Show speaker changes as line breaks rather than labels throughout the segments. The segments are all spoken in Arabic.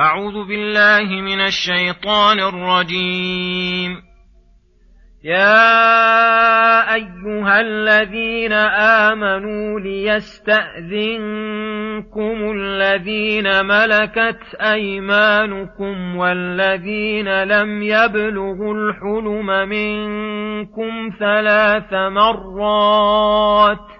أعوذ بالله من الشيطان الرجيم. يا أيها الذين آمنوا ليستأذنكم الذين ملكت أيمانكم والذين لم يبلغوا الحلم منكم ثلاث مرات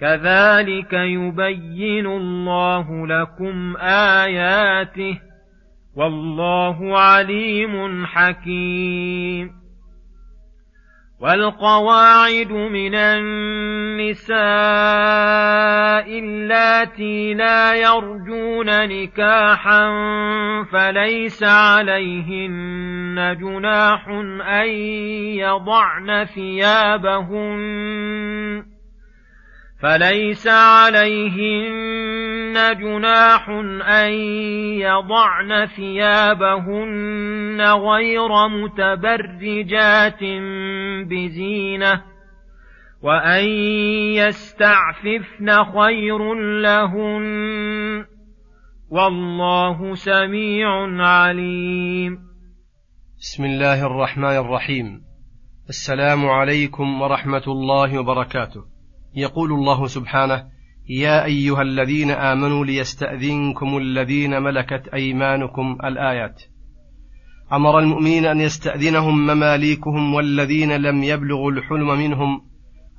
كذلك يبين الله لكم آياته والله عليم حكيم. والقواعد من النساء اللاتي لا يرجون نكاحا فليس عليهن جناح أن يضعن ثيابهن فليس عليهن جناح أن يضعن ثيابهن غير متبرجات بزينة وأن يستعففن خير لهن والله سميع عليم.
بسم الله الرحمن الرحيم. السلام عليكم ورحمة الله وبركاته. يقول الله سبحانه يا أيها الذين آمنوا ليستأذنكم الذين ملكت أيمانكم الآيات. أمر المؤمنين أن يستأذنهم مماليكهم والذين لم يبلغوا الحلم منهم.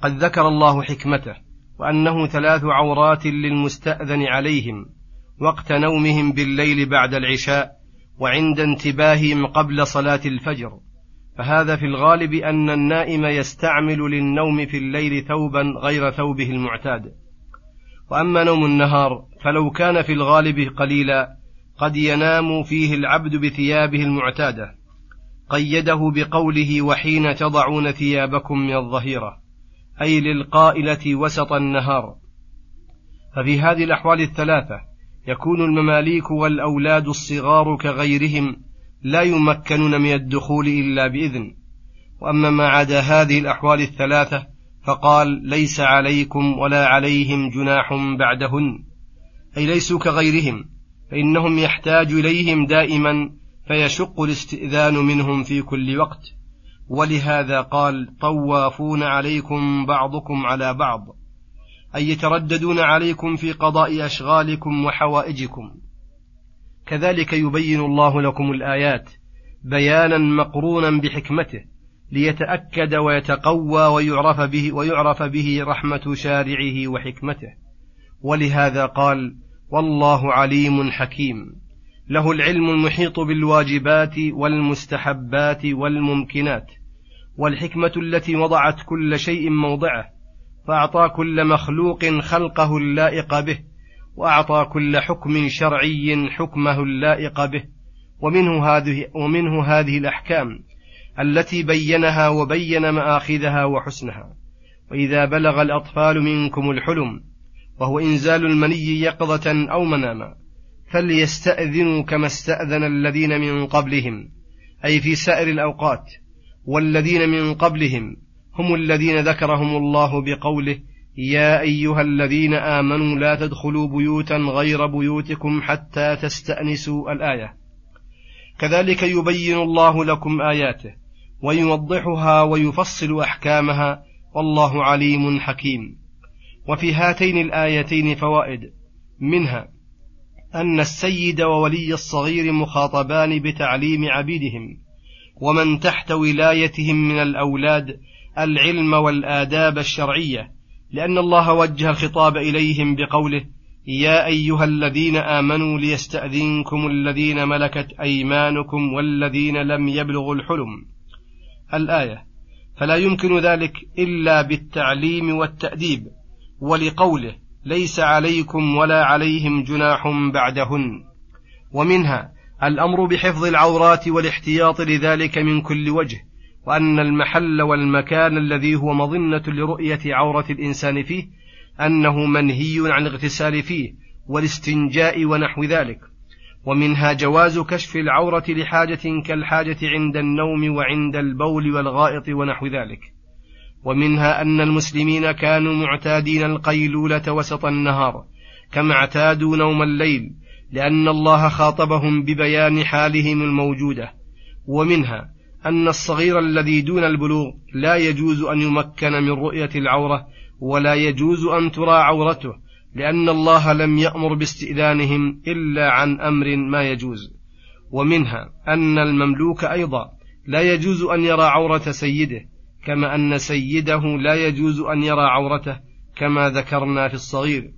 قد ذكر الله حكمته وأنه ثلاث عورات للمستأذن عليهم وقت نومهم بالليل بعد العشاء وعند انتباههم قبل صلاة الفجر. فهذا في الغالب أن النائم يستعمل للنوم في الليل ثوبا غير ثوبه المعتاد. وأما نوم النهار فلو كان في الغالب قليلا قد ينام فيه العبد بثيابه المعتادة. قيده بقوله وحين تضعون ثيابكم من الظهيرة أي للقائلة وسط النهار ففي هذه الأحوال الثلاثة يكون المماليك والأولاد الصغار كغيرهم لا يمكنون من الدخول إلا بإذن. وأما ما عدا هذه الأحوال الثلاثة فقال ليس عليكم ولا عليهم جناح بعدهن. أي ليسوا كغيرهم فإنهم يحتاج إليهم دائما فيشق الاستئذان منهم في كل وقت. ولهذا قال طوافون عليكم بعضكم على بعض. أي يترددون عليكم في قضاء أشغالكم وحوائجكم. كذلك يبين الله لكم الآيات بيانا مقرونا بحكمته ليتأكد ويتقوى ويعرف به ويعرف به رحمة شارعه وحكمته. ولهذا قال والله عليم حكيم. له العلم المحيط بالواجبات والمستحبات والممكنات والحكمة التي وضعت كل شيء موضعه فأعطى كل مخلوق خلقه اللائق به وأعطى كل حكم شرعي حكمه اللائق به ومنه هذه ومنه هذه الأحكام التي بينها وبين مآخذها وحسنها. وإذا بلغ الأطفال منكم الحلم وهو إنزال المني يقظة أو مناما فليستأذنوا كما استأذن الذين من قبلهم أي في سائر الأوقات والذين من قبلهم هم الذين ذكرهم الله بقوله يا أيها الذين آمنوا لا تدخلوا بيوتا غير بيوتكم حتى تستأنسوا الآية. كذلك يبين الله لكم آياته ويوضحها ويفصل أحكامها والله عليم حكيم. وفي هاتين الآيتين فوائد. منها أن السيد وولي الصغير مخاطبان بتعليم عبيدهم ومن تحت ولايتهم من الأولاد العلم والآداب الشرعية لأن الله وجه الخطاب إليهم بقوله يا أيها الذين آمنوا ليستأذنكم الذين ملكت أيمانكم والذين لم يبلغوا الحلم. الآية فلا يمكن ذلك إلا بالتعليم والتأديب ولقوله ليس عليكم ولا عليهم جناح بعدهن. ومنها الأمر بحفظ العورات والاحتياط لذلك من كل وجه وأن المحل والمكان الذي هو مظنة لرؤية عورة الإنسان فيه أنه منهي عن الاغتسال فيه والاستنجاء ونحو ذلك ومنها جواز كشف العورة لحاجة كالحاجة عند النوم وعند البول والغائط ونحو ذلك ومنها أن المسلمين كانوا معتادين القيلولة وسط النهار كما اعتادوا نوم الليل لأن الله خاطبهم ببيان حالهم الموجودة ومنها أن الصغير الذي دون البلوغ لا يجوز أن يمكن من رؤية العورة ولا يجوز أن ترى عورته لأن الله لم يأمر باستئذانهم إلا عن أمر ما يجوز. ومنها أن المملوك أيضا لا يجوز أن يرى عورة سيده كما أن سيده لا يجوز أن يرى عورته كما ذكرنا في الصغير.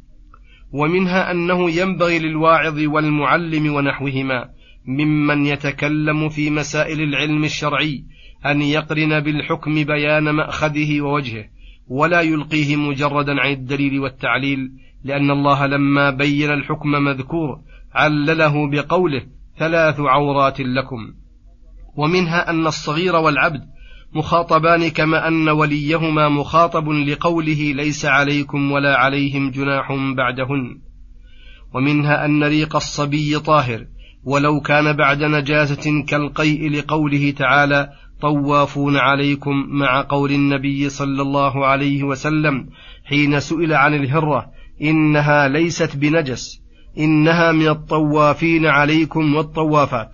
ومنها أنه ينبغي للواعظ والمعلم ونحوهما ممن يتكلم في مسائل العلم الشرعي أن يقرن بالحكم بيان مأخذه ووجهه ولا يلقيه مجردا عن الدليل والتعليل لأن الله لما بين الحكم مذكور علله بقوله ثلاث عورات لكم. ومنها أن الصغير والعبد مخاطبان كما أن وليهما مخاطب لقوله ليس عليكم ولا عليهم جناح بعدهن. ومنها أن ريق الصبي طاهر ولو كان بعد نجاسة كالقيء لقوله تعالى طوافون عليكم مع قول النبي صلى الله عليه وسلم حين سئل عن الهرة إنها ليست بنجس إنها من الطوافين عليكم والطوافات.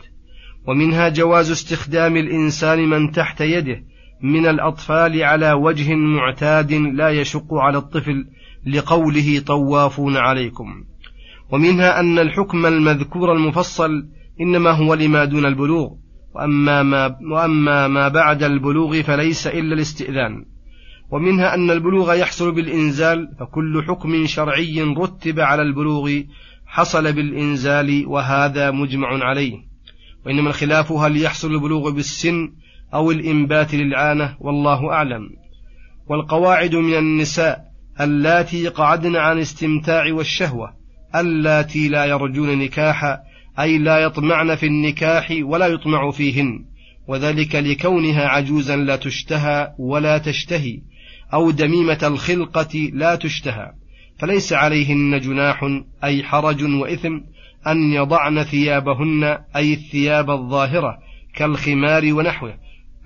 ومنها جواز استخدام الإنسان من تحت يده من الأطفال على وجه معتاد لا يشق على الطفل لقوله طوافون عليكم. ومنها أن الحكم المذكور المفصل إنما هو لما دون البلوغ وأما ما, وأما ما بعد البلوغ فليس إلا الاستئذان. ومنها أن البلوغ يحصل بالإنزال فكل حكم شرعي رتب على البلوغ حصل بالإنزال وهذا مجمع عليه. وإنما الخلاف هل يحصل البلوغ بالسن أو الإنبات للعانة والله أعلم. والقواعد من النساء اللاتي قعدن عن استمتاع والشهوة. اللاتي لا يرجون نكاحا أي لا يطمعن في النكاح ولا يطمع فيهن. وذلك لكونها عجوزا لا تشتهى ولا تشتهي أو دميمة الخلقة لا تشتهى. فليس عليهن جناح أي حرج وإثم أن يضعن ثيابهن أي الثياب الظاهرة كالخمار ونحوه.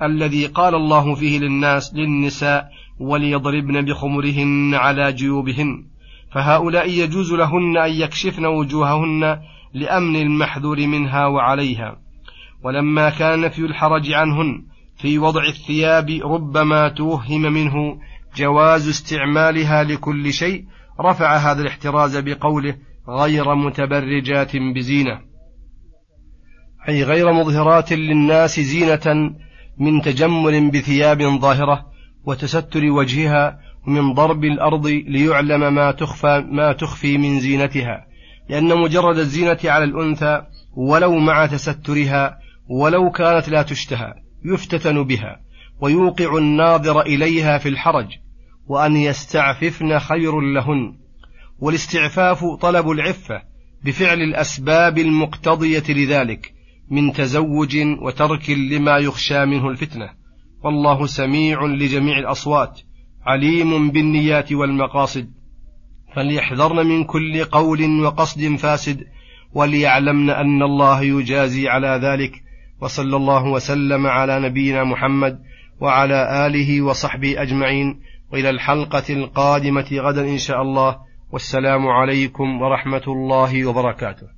الذي قال الله فيه للناس للنساء وليضربن بخمرهن على جيوبهن. فهؤلاء يجوز لهن أن يكشفن وجوههن لأمن المحذور منها وعليها. ولما كان نفي الحرج عنهن في وضع الثياب ربما توهم منه جواز استعمالها لكل شيء رفع هذا الاحتراز بقوله غير متبرجات بزينة. أي غير مظهرات للناس زينة من تجمل بثياب ظاهرة وتستر وجهها ومن ضرب الأرض ليعلم ما تخفى ما تخفي من زينتها لأن مجرد الزينة على الأنثى ولو مع تسترها ولو كانت لا تشتهى يفتتن بها ويوقع الناظر إليها في الحرج وأن يستعففن خير لهن والاستعفاف طلب العفة بفعل الأسباب المقتضية لذلك من تزوج وترك لما يخشى منه الفتنة والله سميع لجميع الأصوات. عليم بالنيات والمقاصد فليحذرن من كل قول وقصد فاسد وليعلمن أن الله يجازي على ذلك وصلى الله وسلم على نبينا محمد وعلى آله وصحبه أجمعين وإلى الحلقة القادمة غدا إن شاء الله والسلام عليكم ورحمة الله وبركاته.